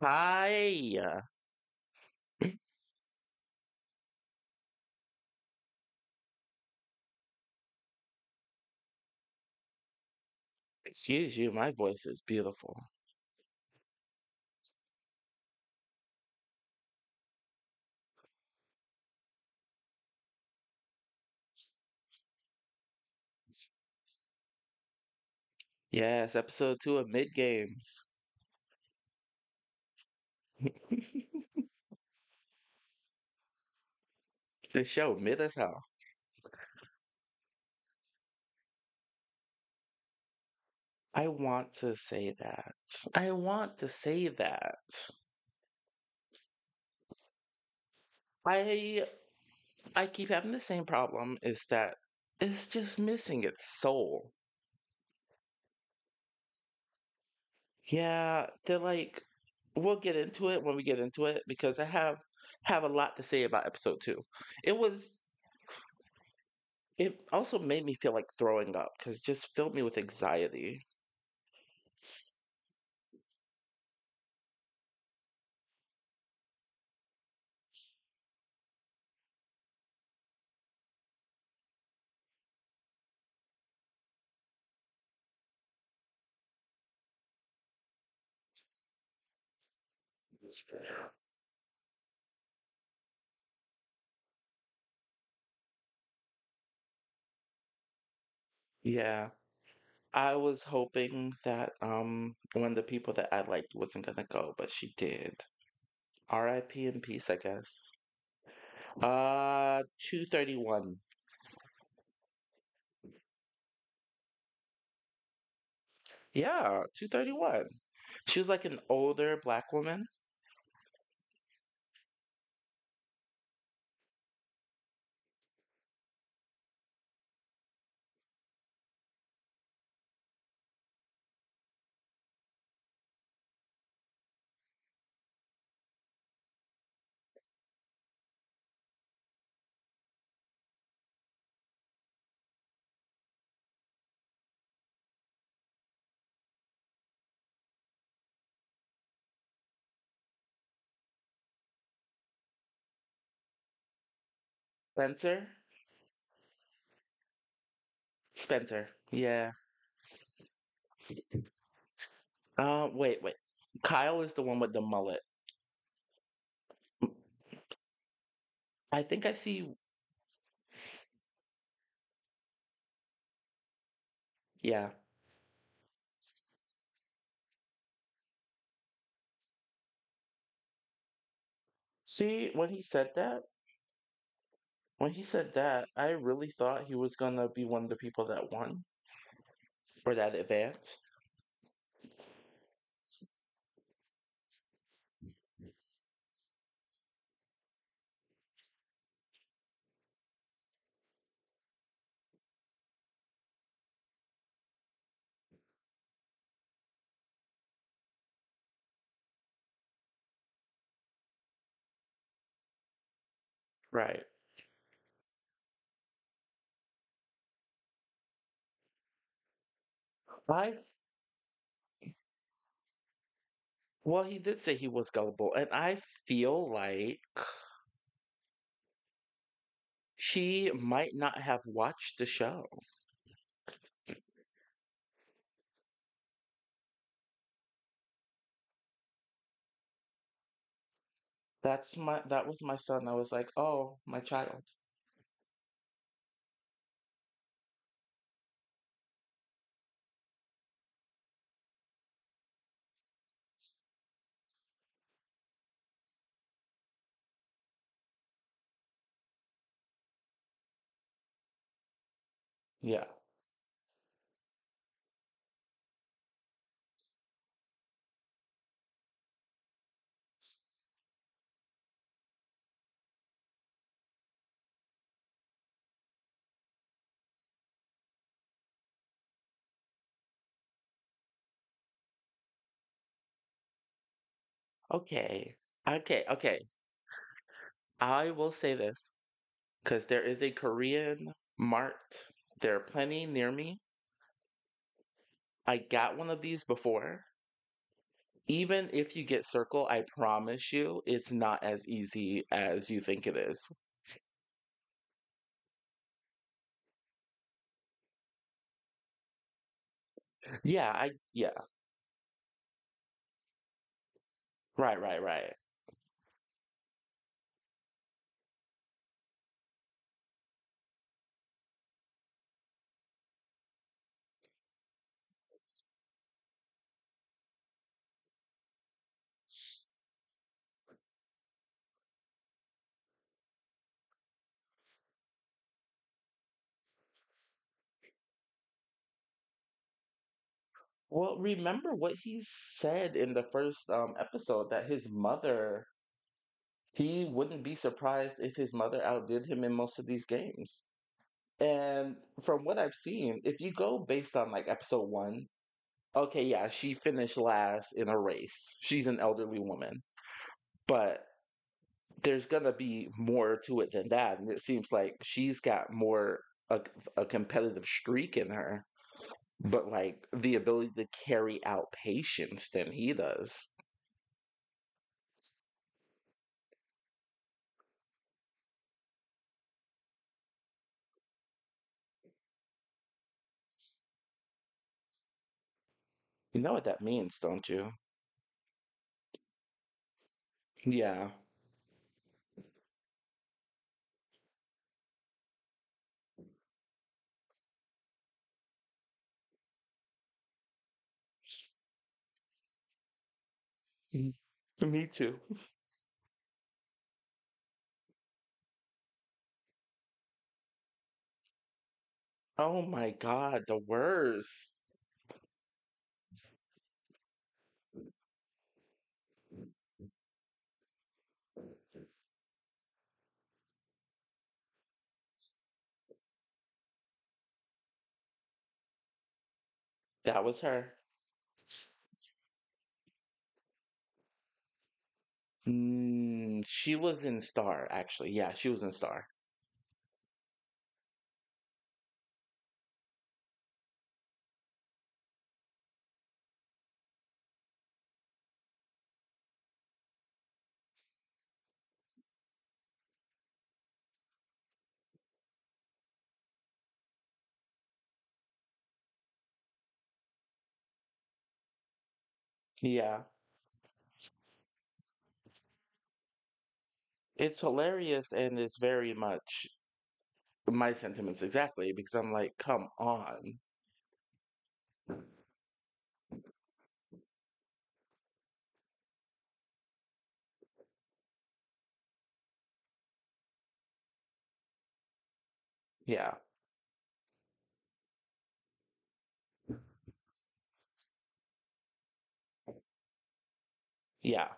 Hi. Excuse you, my voice is beautiful. Yes, episode two of Mid Games. The show mid as. I want to say that. I want to say that. I I keep having the same problem is that it's just missing its soul. Yeah, they're like we'll get into it when we get into it because I have have a lot to say about episode two. It was it also made me feel like throwing up because just filled me with anxiety. Yeah. I was hoping that um one of the people that I liked wasn't gonna go, but she did. R.I.P. in peace, I guess. Uh, 231. Yeah, 231. She was like an older black woman. Spencer? Spencer. Yeah. Uh, wait, wait. Kyle is the one with the mullet. I think I see. Yeah. See, when he said that, when he said that, I really thought he was gonna be one of the people that won or that advanced. Right. I Well, he did say he was gullible, and I feel like she might not have watched the show. That's my that was my son. I was like, "Oh, my child." Yeah. Okay. Okay, okay. I will say this because there is a Korean mart. There are plenty near me. I got one of these before. Even if you get circle, I promise you, it's not as easy as you think it is. Yeah, I yeah. Right, right, right. Well, remember what he said in the first um episode that his mother, he wouldn't be surprised if his mother outdid him in most of these games. And from what I've seen, if you go based on like episode one, okay, yeah, she finished last in a race. She's an elderly woman. But there's gonna be more to it than that. And it seems like she's got more a competitive streak in her, but like the ability to carry out patience than he does. You know what that means, don't you? Yeah. Mhm. Me too. Oh my God, the worst. That was her. Mm, she was in Star, actually. Yeah, she was in Star. Yeah. It's hilarious and it's very much my sentiments exactly because I'm like, come on. Yeah. Yeah.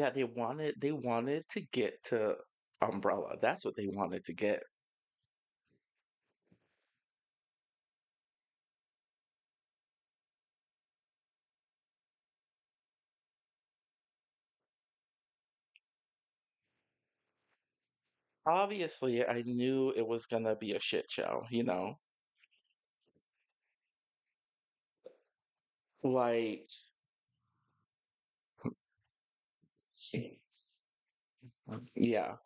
Yeah, they wanted they wanted to get to Umbrella. That's what they wanted to get. Obviously, I knew it was gonna be a shit show, you know? Like, yeah.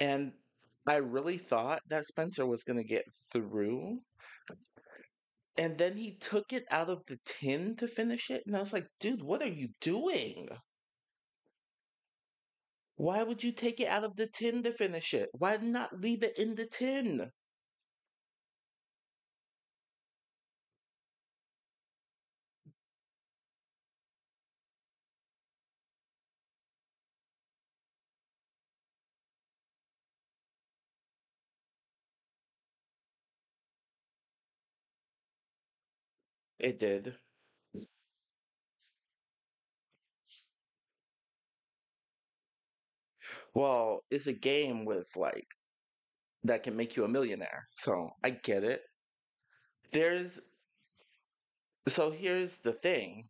And I really thought that Spencer was gonna get through, and then he took it out of the tin to finish it, and I was like, dude, what are you doing? Why would you take it out of the tin to finish it? Why not leave it in the tin? It did. Well, it's a game with like that can make you a millionaire. So I get it. There's so here's the thing.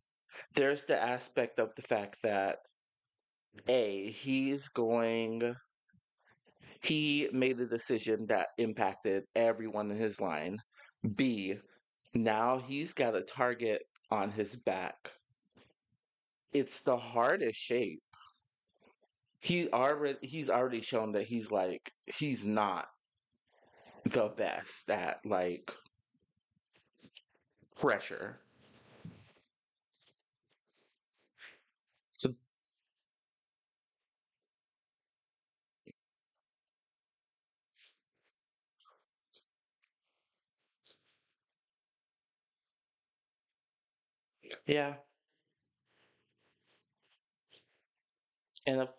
There's the aspect of the fact that A, he's going he made a decision that impacted everyone in his line. B, now he's got a target on his back. It's the hardest shape. He already he's already shown that he's like he's not the best at like pressure. So yeah, and if,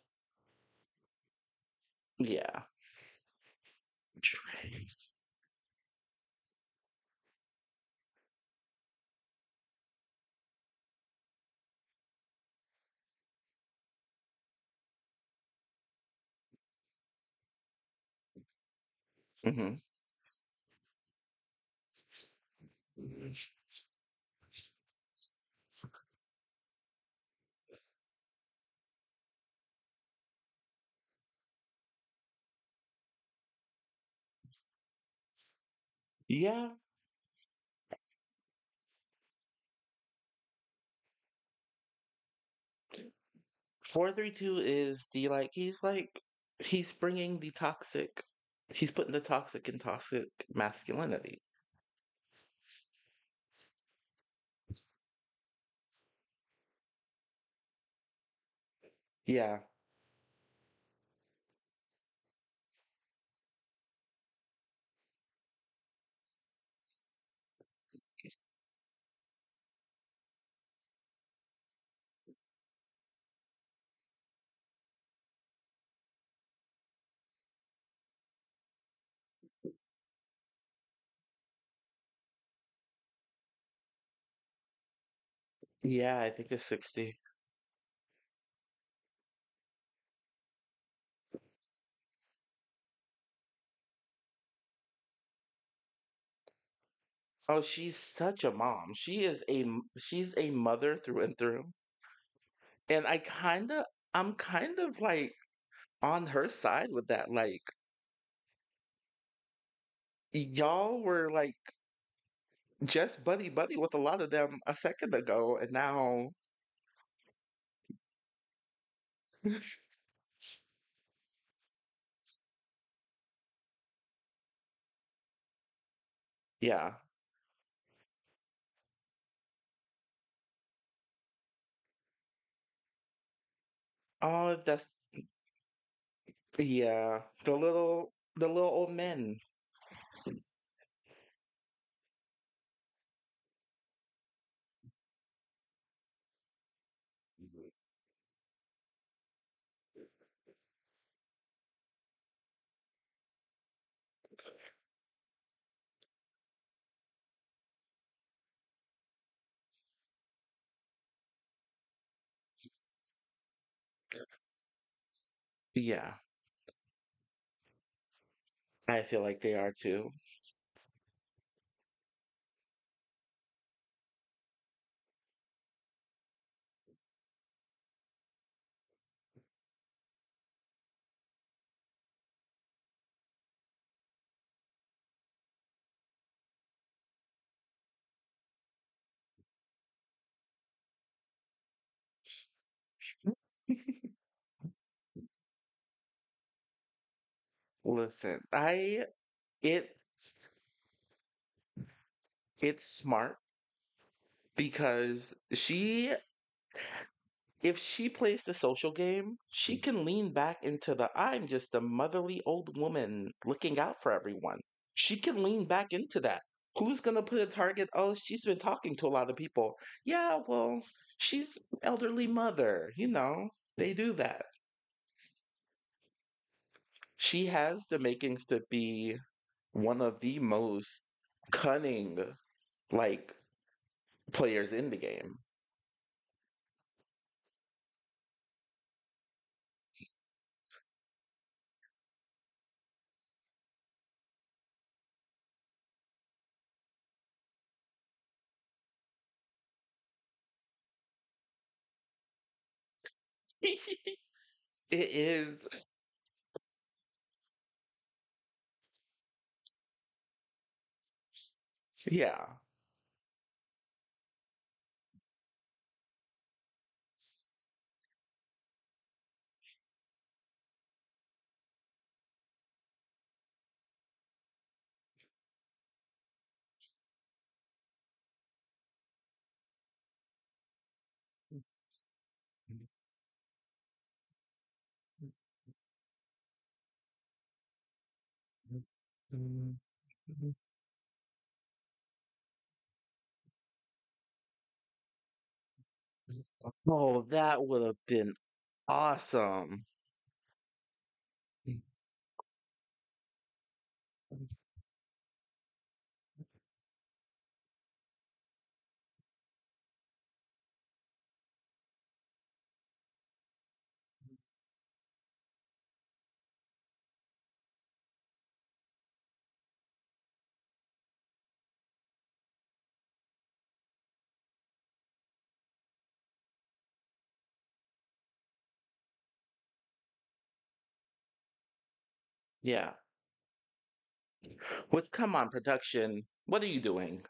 yeah. hmm Yeah, four three two is the like he's like he's bringing the toxic. He's putting the toxic in toxic masculinity. Yeah, yeah, I think it's sixty. Oh, she's such a mom. She is a she's a mother through and through. And I kind of I'm kind of like on her side with that. Like y'all were like just buddy buddy with a lot of them a second ago, and now yeah. Oh, that's yeah. The little the little old men. Yeah, I feel like they are too. Listen, I it it's smart because she if she plays the social game, she can lean back into the I'm just a motherly old woman looking out for everyone. She can lean back into that. Who's gonna put a target? Oh, she's been talking to a lot of people. Yeah, well, she's elderly mother, you know. They do that. She has the makings to be one of the most cunning like players in the game. It is. Yeah. Mm-hmm. Mm-hmm. Mm-hmm. Oh, that would have been awesome. Yeah. Which, come on, production. What are you doing?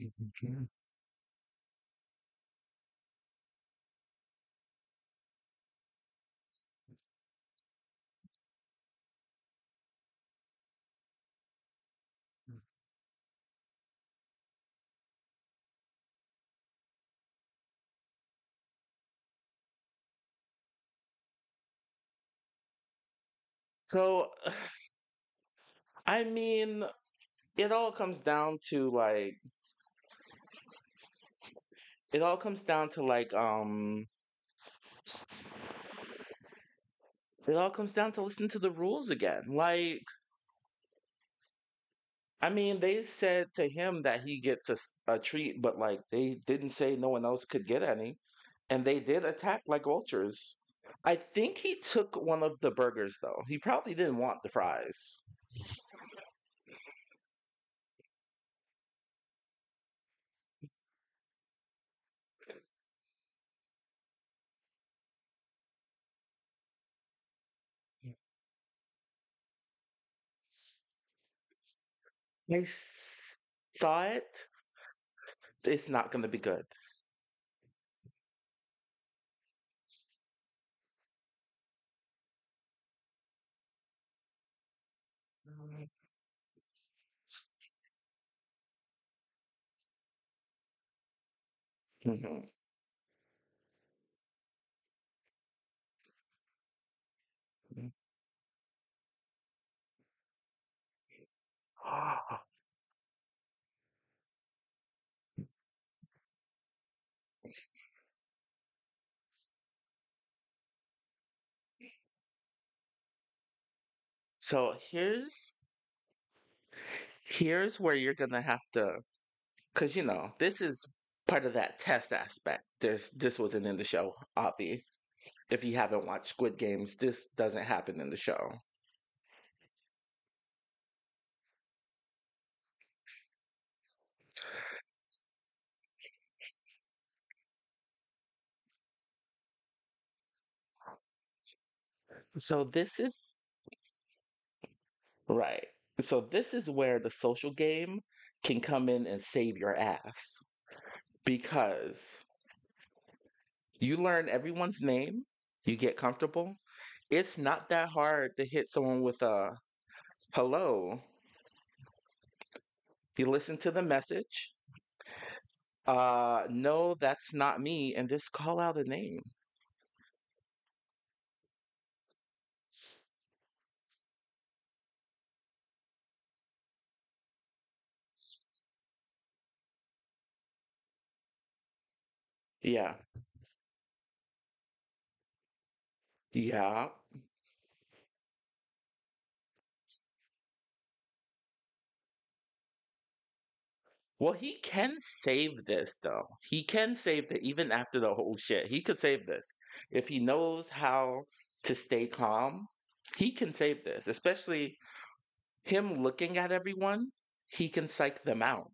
Mm-hmm. So, I mean, it all comes down to like, it all comes down to like, um, it all comes down to listening to the rules again. Like, I mean, they said to him that he gets a treat, but like, they didn't say no one else could get any. And they did attack like vultures. I think he took one of the burgers though. He probably didn't want the fries. I saw it. It's not going to be good. Mhm. So here's here's where you're gonna have to, because you know this is part of that test aspect. There's this wasn't in the show, Avi. If you haven't watched Squid Games, this doesn't happen in the show. So this is right. So this is where the social game can come in and save your ass because you learn everyone's name, you get comfortable. It's not that hard to hit someone with a hello. You listen to the message. Uh, no, that's not me, and just call out a name. Yeah, yeah. Well, he can save this though. He can save it even after the whole shit. He could save this if he knows how to stay calm. He can save this, especially him looking at everyone. He can psych them out.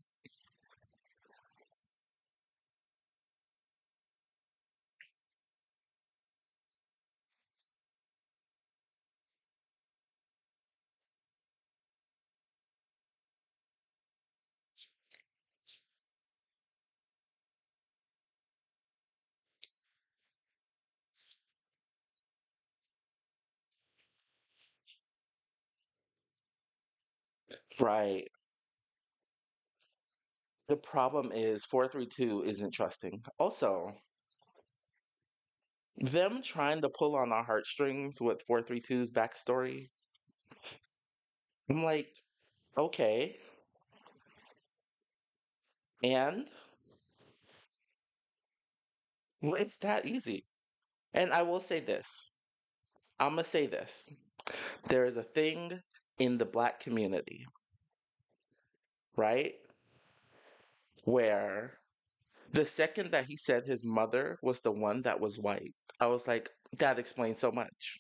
Right. The problem is 432 isn't trusting. Also, them trying to pull on our heartstrings with 432's backstory. I'm like, okay. And well, it's that easy. And I will say this. I'm going to say this. There is a thing in the black community, right? Where the second that he said his mother was the one that was white, I was like, that explains so much.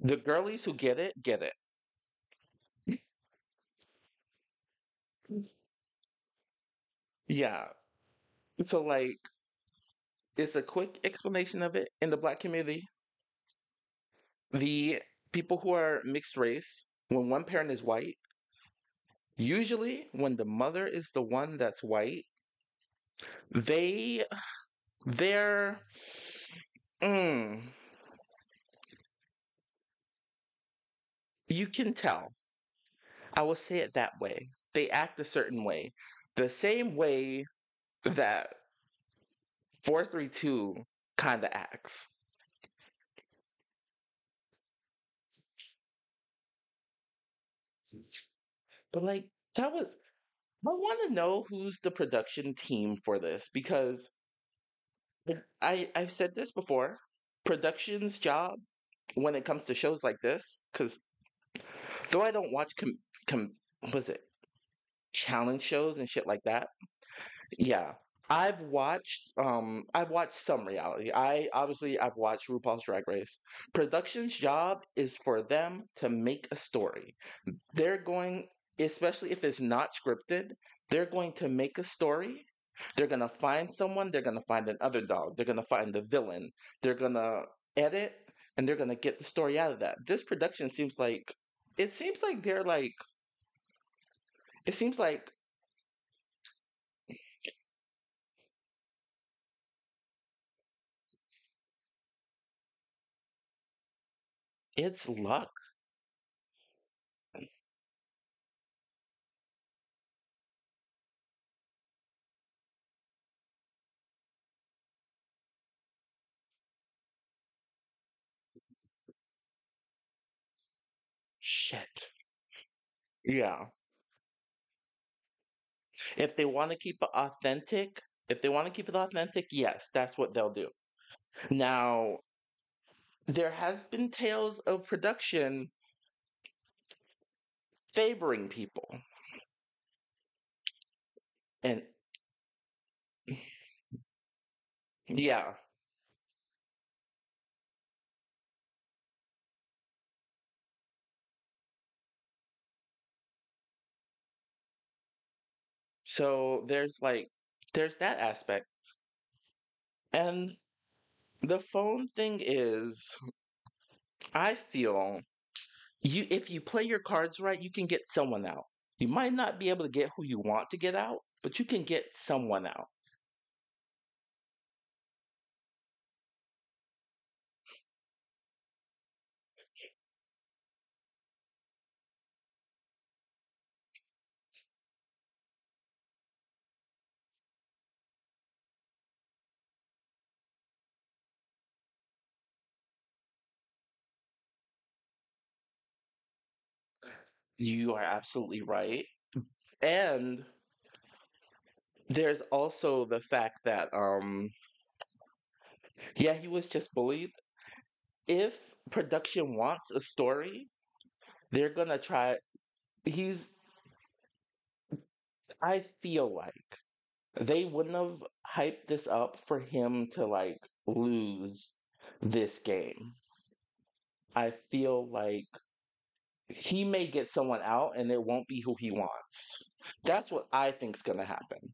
The girlies who get it, get it. Yeah. So, like, it's a quick explanation of it in the black community. The people who are mixed race, when one parent is white, usually when the mother is the one that's white, they, they're, mm, you can tell. I will say it that way. They act a certain way. The same way that 432 kind of acts. But like that was I want to know who's the production team for this because I I've said this before. Production's job when it comes to shows like this, because though I don't watch com com was it challenge shows and shit like that. Yeah, I've watched um I've watched some reality. I obviously I've watched RuPaul's Drag Race. Production's job is for them to make a story. They're going especially if it's not scripted, they're going to make a story. They're going to find someone, they're going to find an underdog, they're going to find the villain. They're going to edit and they're going to get the story out of that. This production seems like it seems like they're like it seems like it's luck. Shit. Yeah. If they want to keep it authentic, if they want to keep it authentic, yes, that's what they'll do. Now, there has been tales of production favoring people. And yeah, so there's like there's that aspect. And the phone thing is I feel you if you play your cards right, you can get someone out. You might not be able to get who you want to get out, but you can get someone out. You are absolutely right. And there's also the fact that um yeah, he was just bullied. If production wants a story, they're gonna try he's I feel like they wouldn't have hyped this up for him to like lose this game. I feel like he may get someone out and it won't be who he wants. That's what I think is gonna happen.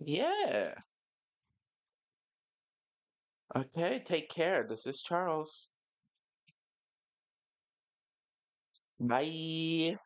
Yeah. Okay, take care. This is Charles. Bye.